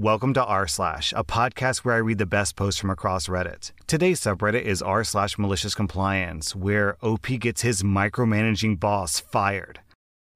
Welcome to r slash, a podcast where I read the best posts from across Reddit. Today's subreddit is r slash malicious compliance, where OP gets his micromanaging boss fired.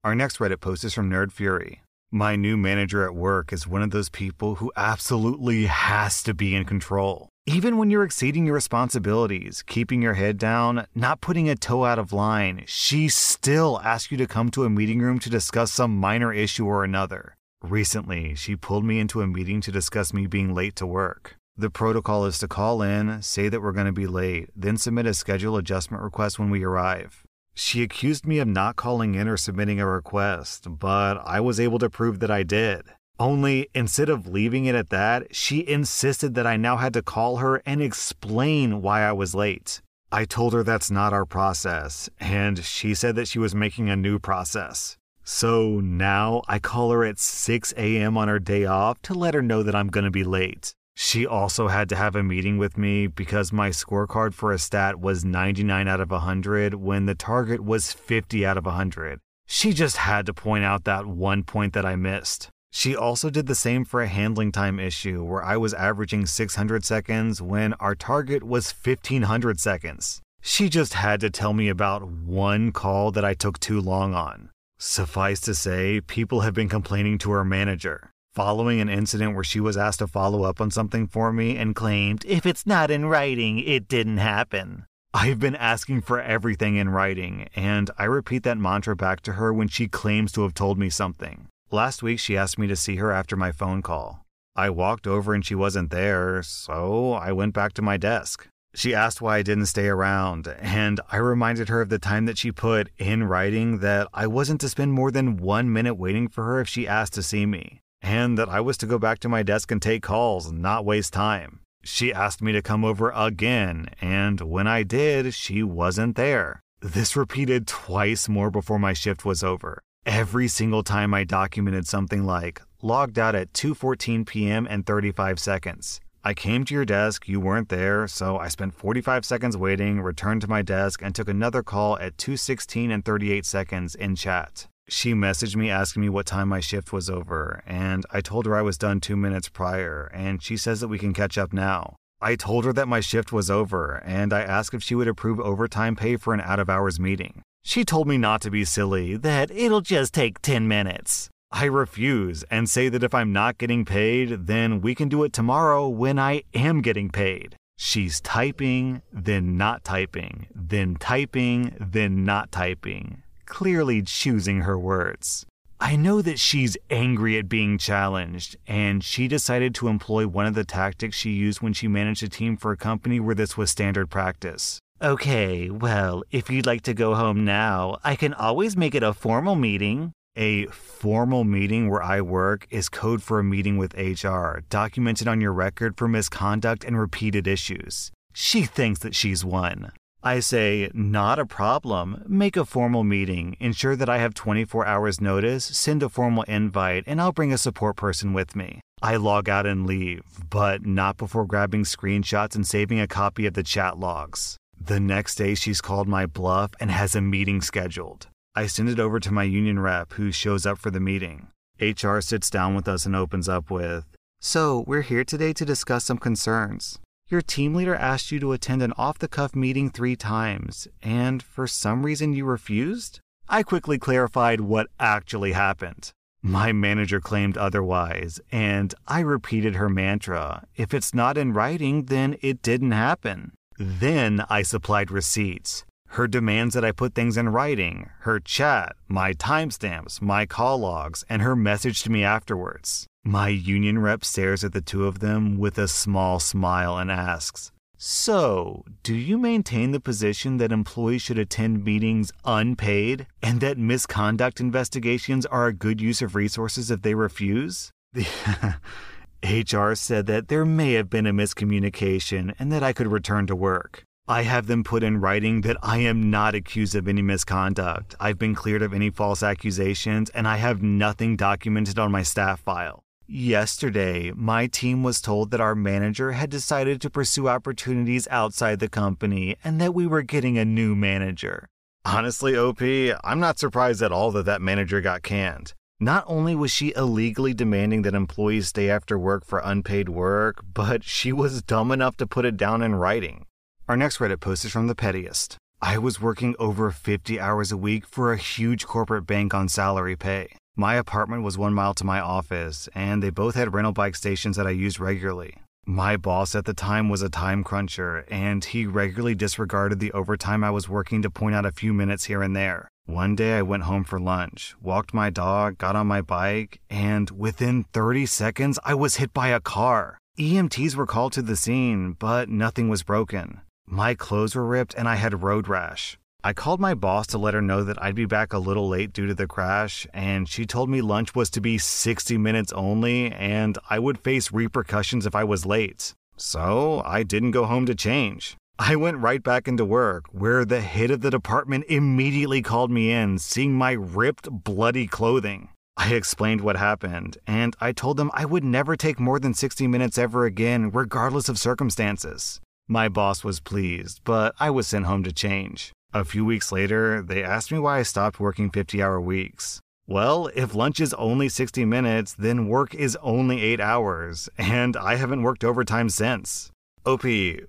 Our next Reddit post is from Nerd Fury. My new manager at work is one of those people who absolutely has to be in control. Even when you're exceeding your responsibilities, keeping your head down, not putting a toe out of line, she still asks you to come to a meeting room to discuss some minor issue or another. Recently, she pulled me into a meeting to discuss me being late to work. The protocol is to call in, say that we're going to be late, then submit a schedule adjustment request when we arrive. She accused me of not calling in or submitting a request, but I was able to prove that I did. Only instead of leaving it at that, she insisted that I now had to call her and explain why I was late. I told her that's not our process, and she said that she was making a new process. So now I call her at 6 a.m. on her day off to let her know that I'm going to be late. She also had to have a meeting with me because my scorecard for a stat was 99 out of 100 when the target was 50 out of 100. She just had to point out that one point that I missed. She also did the same for a handling time issue where I was averaging 600 seconds when our target was 1500 seconds. She just had to tell me about one call that I took too long on. Suffice to say, people have been complaining to her manager, following an incident where she was asked to follow up on something for me and claimed, if it's not in writing, it didn't happen. I've been asking for everything in writing, and I repeat that mantra back to her when she claims to have told me something. Last week, she asked me to see her after my phone call. I walked over and she wasn't there, so I went back to my desk. She asked why I didn't stay around, and I reminded her of the time that she put in writing that I wasn't to spend more than one minute waiting for her if she asked to see me, and that I was to go back to my desk and take calls, not waste time. She asked me to come over again, and when I did, she wasn't there. This repeated twice more before my shift was over. Every single time I documented something like logged out at 2:14 p.m. and 35 seconds. I came to your desk, you weren't there, so I spent 45 seconds waiting, returned to my desk, and took another call at 2:16 and 38 seconds in chat. She messaged me asking me what time my shift was over, and I told her I was done 2 minutes prior, and she says that we can catch up now. I told her that my shift was over, and I asked if she would approve overtime pay for an out of hours meeting. She told me not to be silly, that it'll just take 10 minutes. I refuse and say that if I'm not getting paid, then we can do it tomorrow when I am getting paid. She's typing, then not typing, then typing, then not typing, clearly choosing her words. I know that she's angry at being challenged, and she decided to employ one of the tactics she used when she managed a team for a company where this was standard practice. Okay, well, if you'd like to go home now, I can always make it a formal meeting. A formal meeting where I work is code for a meeting with HR, documented on your record for misconduct and repeated issues. She thinks that she's won. I say, not a problem. Make a formal meeting, ensure that I have 24 hours notice, send a formal invite, and I'll bring a support person with me. I log out and leave, but not before grabbing screenshots and saving a copy of the chat logs. The next day, she's called my bluff and has a meeting scheduled. I send it over to my union rep who shows up for the meeting. HR sits down with us and opens up with So, we're here today to discuss some concerns. Your team leader asked you to attend an off the cuff meeting three times, and for some reason you refused? I quickly clarified what actually happened. My manager claimed otherwise, and I repeated her mantra if it's not in writing, then it didn't happen. Then I supplied receipts her demands that I put things in writing, her chat, my timestamps, my call logs, and her message to me afterwards. My union rep stares at the two of them with a small smile and asks, So, do you maintain the position that employees should attend meetings unpaid and that misconduct investigations are a good use of resources if they refuse? The HR said that there may have been a miscommunication and that I could return to work. I have them put in writing that I am not accused of any misconduct. I've been cleared of any false accusations, and I have nothing documented on my staff file. Yesterday, my team was told that our manager had decided to pursue opportunities outside the company and that we were getting a new manager. Honestly, OP, I'm not surprised at all that that manager got canned. Not only was she illegally demanding that employees stay after work for unpaid work, but she was dumb enough to put it down in writing. Our next Reddit post is from the pettiest. I was working over 50 hours a week for a huge corporate bank on salary pay. My apartment was one mile to my office, and they both had rental bike stations that I used regularly. My boss at the time was a time cruncher, and he regularly disregarded the overtime I was working to point out a few minutes here and there. One day I went home for lunch, walked my dog, got on my bike, and within 30 seconds I was hit by a car. EMTs were called to the scene, but nothing was broken. My clothes were ripped and I had road rash. I called my boss to let her know that I'd be back a little late due to the crash, and she told me lunch was to be 60 minutes only and I would face repercussions if I was late. So I didn't go home to change. I went right back into work, where the head of the department immediately called me in, seeing my ripped, bloody clothing. I explained what happened, and I told them I would never take more than 60 minutes ever again, regardless of circumstances. My boss was pleased, but I was sent home to change. A few weeks later, they asked me why I stopped working 50 hour weeks. Well, if lunch is only 60 minutes, then work is only 8 hours, and I haven't worked overtime since. OP,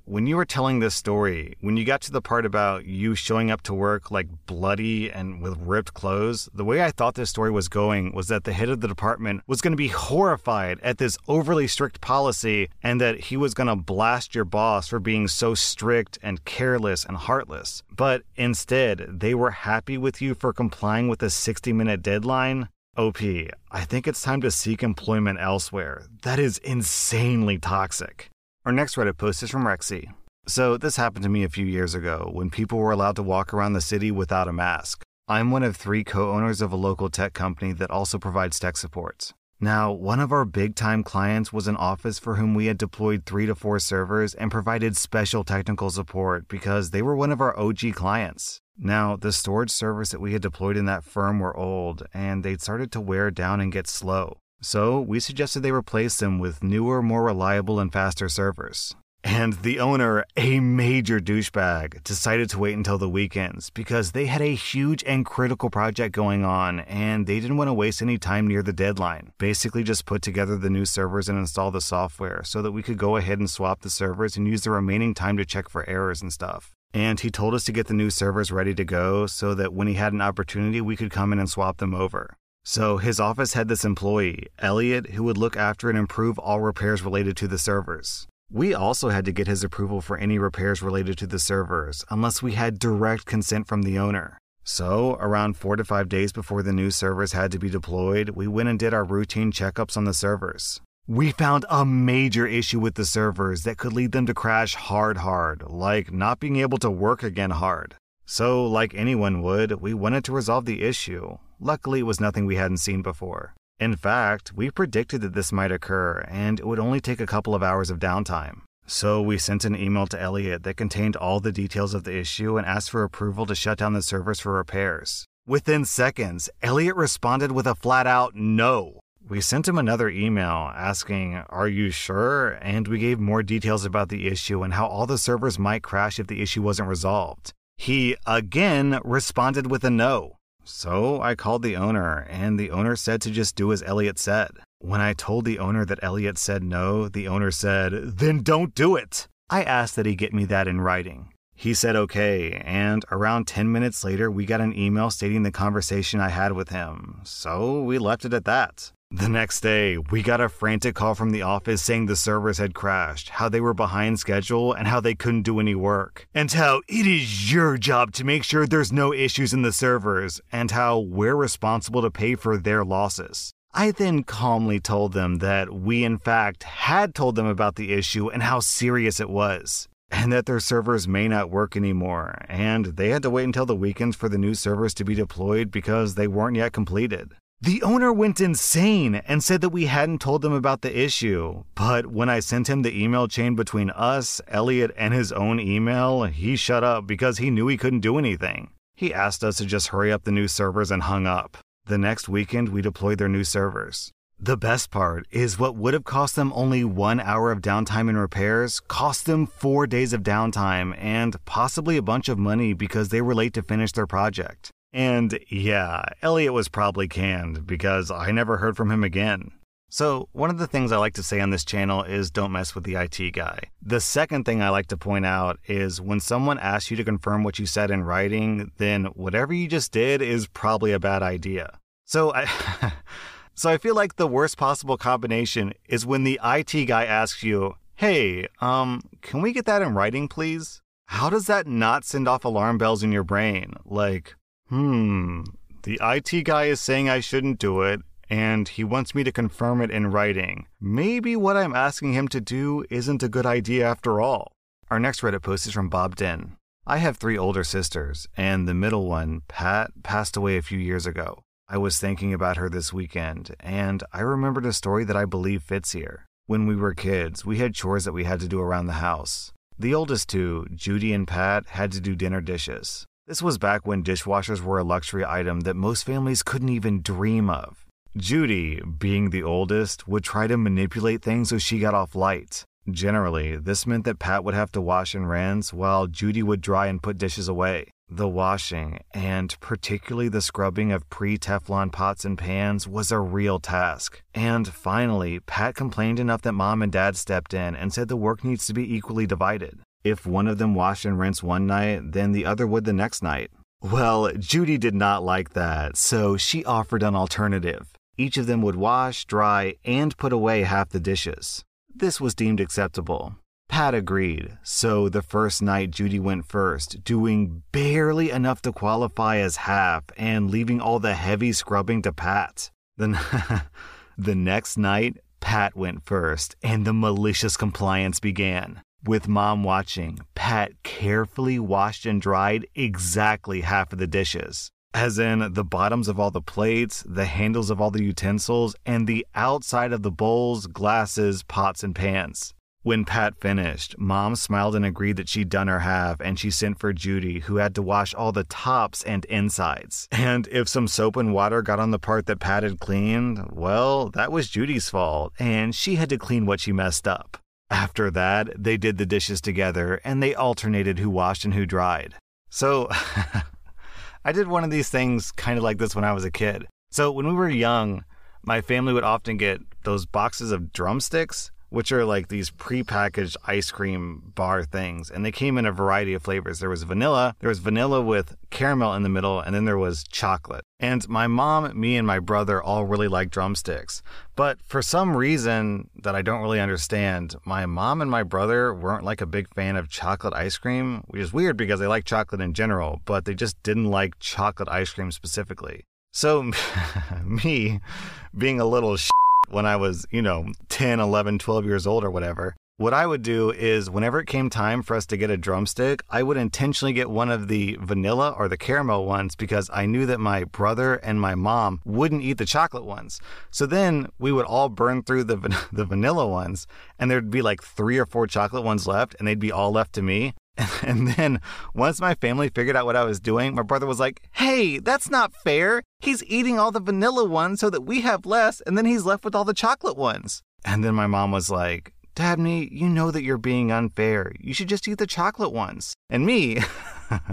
when you were telling this story, when you got to the part about you showing up to work like bloody and with ripped clothes, the way I thought this story was going was that the head of the department was going to be horrified at this overly strict policy and that he was going to blast your boss for being so strict and careless and heartless. But instead, they were happy with you for complying with a 60 minute deadline. OP, I think it's time to seek employment elsewhere. That is insanely toxic. Our next Reddit post is from Rexy. So, this happened to me a few years ago when people were allowed to walk around the city without a mask. I'm one of three co owners of a local tech company that also provides tech support. Now, one of our big time clients was an office for whom we had deployed three to four servers and provided special technical support because they were one of our OG clients. Now, the storage servers that we had deployed in that firm were old and they'd started to wear down and get slow. So we suggested they replace them with newer, more reliable, and faster servers. And the owner, a major douchebag, decided to wait until the weekends because they had a huge and critical project going on and they didn't want to waste any time near the deadline. Basically, just put together the new servers and install the software so that we could go ahead and swap the servers and use the remaining time to check for errors and stuff. And he told us to get the new servers ready to go so that when he had an opportunity, we could come in and swap them over. So his office had this employee, Elliot, who would look after and improve all repairs related to the servers. We also had to get his approval for any repairs related to the servers, unless we had direct consent from the owner. So, around four to five days before the new servers had to be deployed, we went and did our routine checkups on the servers. We found a major issue with the servers that could lead them to crash hard, hard, like not being able to work again hard. So, like anyone would, we wanted to resolve the issue. Luckily, it was nothing we hadn't seen before. In fact, we predicted that this might occur, and it would only take a couple of hours of downtime. So we sent an email to Elliot that contained all the details of the issue and asked for approval to shut down the servers for repairs. Within seconds, Elliot responded with a flat out no. We sent him another email asking, Are you sure? And we gave more details about the issue and how all the servers might crash if the issue wasn't resolved. He again responded with a no. So I called the owner, and the owner said to just do as Elliot said. When I told the owner that Elliot said no, the owner said, Then don't do it. I asked that he get me that in writing. He said okay, and around 10 minutes later, we got an email stating the conversation I had with him. So we left it at that. The next day, we got a frantic call from the office saying the servers had crashed, how they were behind schedule, and how they couldn't do any work. And how it is your job to make sure there's no issues in the servers, and how we're responsible to pay for their losses. I then calmly told them that we, in fact, had told them about the issue and how serious it was, and that their servers may not work anymore, and they had to wait until the weekends for the new servers to be deployed because they weren't yet completed. The owner went insane and said that we hadn't told them about the issue. But when I sent him the email chain between us, Elliot, and his own email, he shut up because he knew he couldn't do anything. He asked us to just hurry up the new servers and hung up. The next weekend, we deployed their new servers. The best part is what would have cost them only one hour of downtime and repairs cost them four days of downtime and possibly a bunch of money because they were late to finish their project. And yeah, Elliot was probably canned because I never heard from him again. So, one of the things I like to say on this channel is don't mess with the IT guy. The second thing I like to point out is when someone asks you to confirm what you said in writing, then whatever you just did is probably a bad idea. So, I. so I feel like the worst possible combination is when the IT guy asks you, "Hey, um, can we get that in writing, please?" How does that not send off alarm bells in your brain? Like, hmm, the IT guy is saying I shouldn't do it, and he wants me to confirm it in writing. Maybe what I'm asking him to do isn't a good idea after all. Our next Reddit post is from Bob Den. I have three older sisters, and the middle one, Pat, passed away a few years ago. I was thinking about her this weekend, and I remembered a story that I believe fits here. When we were kids, we had chores that we had to do around the house. The oldest two, Judy and Pat, had to do dinner dishes. This was back when dishwashers were a luxury item that most families couldn't even dream of. Judy, being the oldest, would try to manipulate things so she got off light. Generally, this meant that Pat would have to wash and rinse while Judy would dry and put dishes away. The washing, and particularly the scrubbing of pre Teflon pots and pans, was a real task. And finally, Pat complained enough that mom and dad stepped in and said the work needs to be equally divided. If one of them washed and rinsed one night, then the other would the next night. Well, Judy did not like that, so she offered an alternative. Each of them would wash, dry, and put away half the dishes. This was deemed acceptable. Pat agreed, so the first night Judy went first, doing barely enough to qualify as half and leaving all the heavy scrubbing to Pat. Then the next night, Pat went first, and the malicious compliance began. With mom watching, Pat carefully washed and dried exactly half of the dishes as in the bottoms of all the plates, the handles of all the utensils, and the outside of the bowls, glasses, pots, and pans. When Pat finished, Mom smiled and agreed that she'd done her half, and she sent for Judy, who had to wash all the tops and insides. And if some soap and water got on the part that Pat had cleaned, well, that was Judy's fault, and she had to clean what she messed up. After that, they did the dishes together, and they alternated who washed and who dried. So, I did one of these things kind of like this when I was a kid. So when we were young, my family would often get those boxes of drumsticks which are like these pre-packaged ice cream bar things. And they came in a variety of flavors. There was vanilla there was vanilla with caramel in the middle and then there was chocolate. And my mom me and my brother all really like drumsticks. But for some reason that i don't really understand my mom and my brother weren't like a big fan of chocolate ice cream which is weird because they like chocolate in general but they just didn't like chocolate ice cream specifically. So me being a little when I was, you know, 10, 11, 12 years old or whatever, what I would do is whenever it came time for us to get a drumstick, I would intentionally get one of the vanilla or the caramel ones because I knew that my brother and my mom wouldn't eat the chocolate ones. So then we would all burn through the the vanilla ones and there'd be like 3 or 4 chocolate ones left and they'd be all left to me. And then once my family figured out what I was doing, my brother was like, Hey, that's not fair. He's eating all the vanilla ones so that we have less, and then he's left with all the chocolate ones. And then my mom was like, Dabney, you know that you're being unfair. You should just eat the chocolate ones. And me,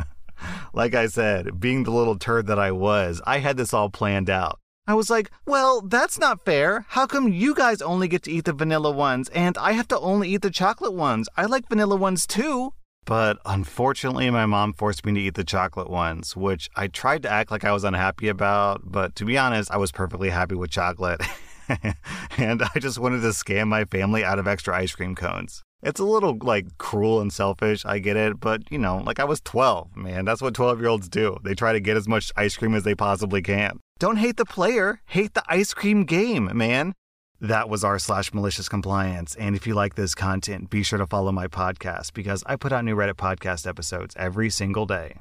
like I said, being the little turd that I was, I had this all planned out. I was like, well, that's not fair. How come you guys only get to eat the vanilla ones and I have to only eat the chocolate ones? I like vanilla ones too. But unfortunately, my mom forced me to eat the chocolate ones, which I tried to act like I was unhappy about. But to be honest, I was perfectly happy with chocolate. and I just wanted to scam my family out of extra ice cream cones. It's a little like cruel and selfish, I get it, but you know, like I was 12, man. That's what 12 year olds do. They try to get as much ice cream as they possibly can. Don't hate the player, hate the ice cream game, man. That was r slash malicious compliance. And if you like this content, be sure to follow my podcast because I put out new Reddit podcast episodes every single day.